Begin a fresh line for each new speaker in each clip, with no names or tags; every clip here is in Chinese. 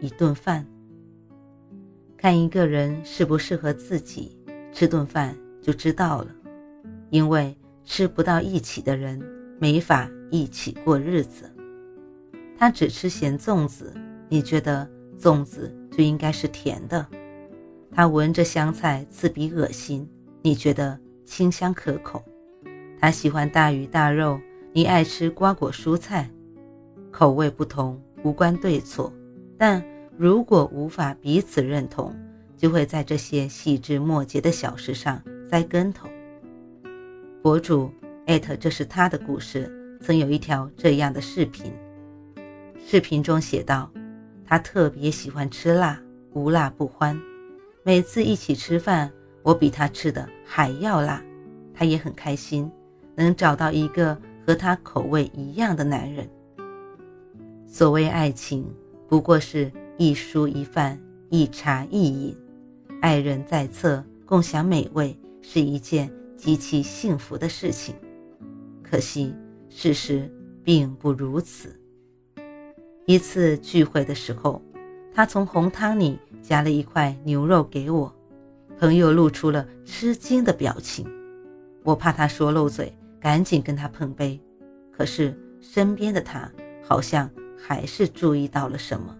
一顿饭，看一个人适不适合自己，吃顿饭就知道了。因为吃不到一起的人，没法一起过日子。他只吃咸粽子，你觉得粽子就应该是甜的；他闻着香菜刺鼻恶心，你觉得清香可口；他喜欢大鱼大肉，你爱吃瓜果蔬菜。口味不同，无关对错。但如果无法彼此认同，就会在这些细枝末节的小事上栽跟头。博主艾特这是他的故事，曾有一条这样的视频。视频中写道：“他特别喜欢吃辣，无辣不欢。每次一起吃饭，我比他吃的还要辣，他也很开心，能找到一个和他口味一样的男人。所谓爱情。”不过是一蔬一饭，一茶一饮，爱人在侧，共享美味，是一件极其幸福的事情。可惜事实并不如此。一次聚会的时候，他从红汤里夹了一块牛肉给我，朋友露出了吃惊的表情。我怕他说漏嘴，赶紧跟他碰杯。可是身边的他好像……还是注意到了什么？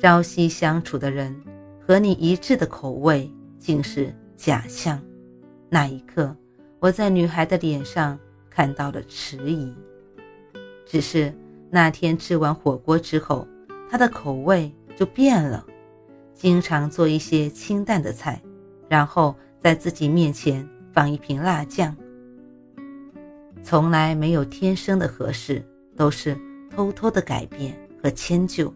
朝夕相处的人和你一致的口味竟是假象。那一刻，我在女孩的脸上看到了迟疑。只是那天吃完火锅之后，她的口味就变了，经常做一些清淡的菜，然后在自己面前放一瓶辣酱。从来没有天生的合适，都是。偷偷的改变和迁就。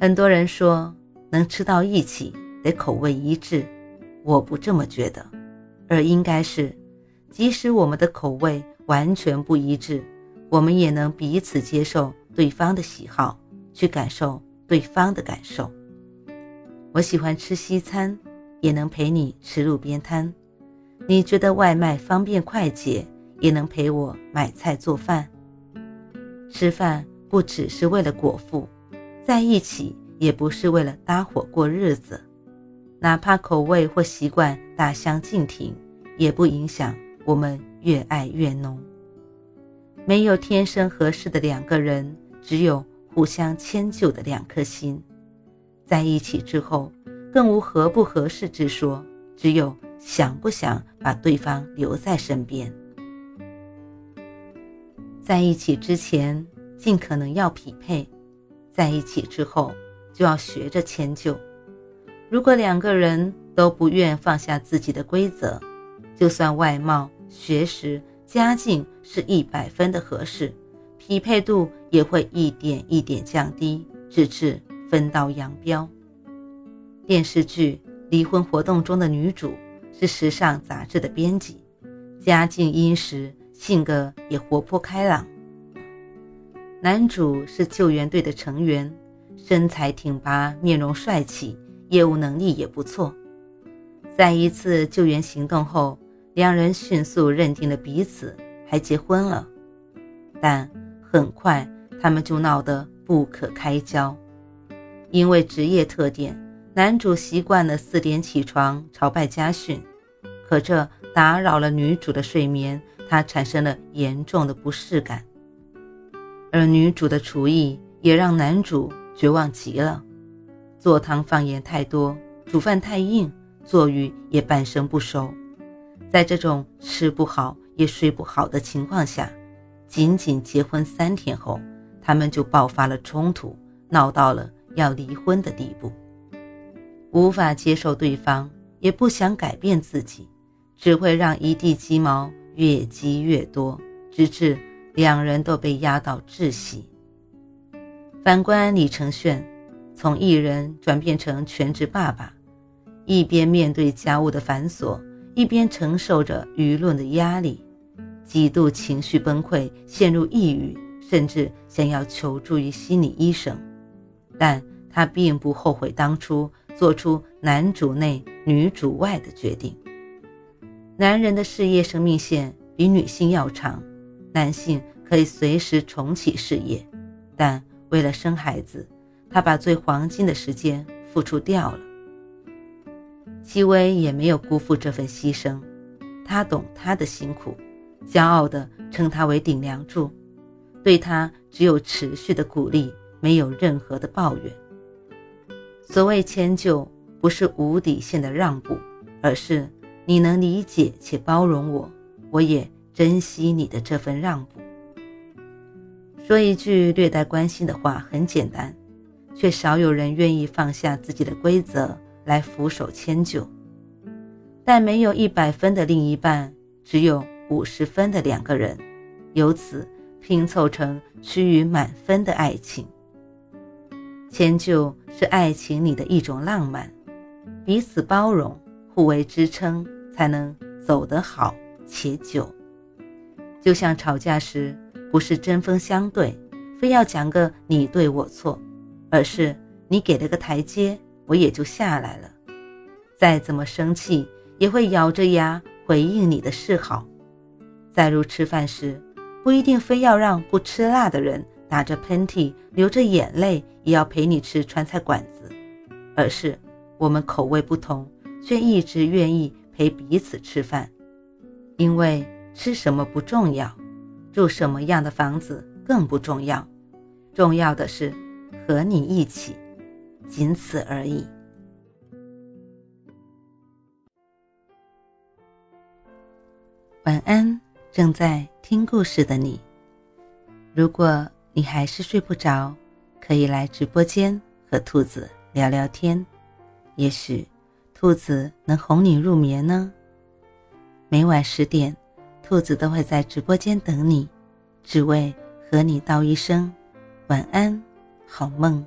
很多人说能吃到一起得口味一致，我不这么觉得，而应该是，即使我们的口味完全不一致，我们也能彼此接受对方的喜好，去感受对方的感受。我喜欢吃西餐，也能陪你吃路边摊；你觉得外卖方便快捷，也能陪我买菜做饭。吃饭不只是为了果腹，在一起也不是为了搭伙过日子。哪怕口味或习惯大相径庭，也不影响我们越爱越浓。没有天生合适的两个人，只有互相迁就的两颗心。在一起之后，更无合不合适之说，只有想不想把对方留在身边。在一起之前，尽可能要匹配；在一起之后，就要学着迁就。如果两个人都不愿放下自己的规则，就算外貌、学识、家境是一百分的合适，匹配度也会一点一点降低，直至分道扬镳。电视剧《离婚活动》中的女主是时尚杂志的编辑，家境殷实。性格也活泼开朗。男主是救援队的成员，身材挺拔，面容帅气，业务能力也不错。在一次救援行动后，两人迅速认定了彼此，还结婚了。但很快，他们就闹得不可开交。因为职业特点，男主习惯了四点起床朝拜家训，可这打扰了女主的睡眠。他产生了严重的不适感，而女主的厨艺也让男主绝望极了。做汤放盐太多，煮饭太硬，做鱼也半生不熟。在这种吃不好也睡不好的情况下，仅仅结婚三天后，他们就爆发了冲突，闹到了要离婚的地步。无法接受对方，也不想改变自己，只会让一地鸡毛。越积越多，直至两人都被压到窒息。反观李承铉，从艺人转变成全职爸爸，一边面对家务的繁琐，一边承受着舆论的压力，几度情绪崩溃，陷入抑郁，甚至想要求助于心理医生。但他并不后悔当初做出男主内女主外的决定。男人的事业生命线比女性要长，男性可以随时重启事业，但为了生孩子。他把最黄金的时间付出掉了，戚薇也没有辜负这份牺牲。他懂他的辛苦，骄傲地称他为顶梁柱，对他只有持续的鼓励，没有任何的抱怨。所谓迁就，不是无底线的让步，而是你能理解且包容我，我也珍惜你的这份让步。说一句略带关心的话，很简单。却少有人愿意放下自己的规则来俯首迁就，但没有一百分的另一半，只有五十分的两个人，由此拼凑成趋于满分的爱情。迁就是爱情里的一种浪漫，彼此包容，互为支撑，才能走得好且久。就像吵架时，不是针锋相对，非要讲个你对我错。而是你给了个台阶，我也就下来了。再怎么生气，也会咬着牙回应你的示好。再如吃饭时，不一定非要让不吃辣的人打着喷嚏、流着眼泪也要陪你吃川菜馆子，而是我们口味不同，却一直愿意陪彼此吃饭。因为吃什么不重要，住什么样的房子更不重要，重要的是。和你一起，仅此而已。晚安，正在听故事的你。如果你还是睡不着，可以来直播间和兔子聊聊天，也许兔子能哄你入眠呢。每晚十点，兔子都会在直播间等你，只为和你道一声晚安。好梦。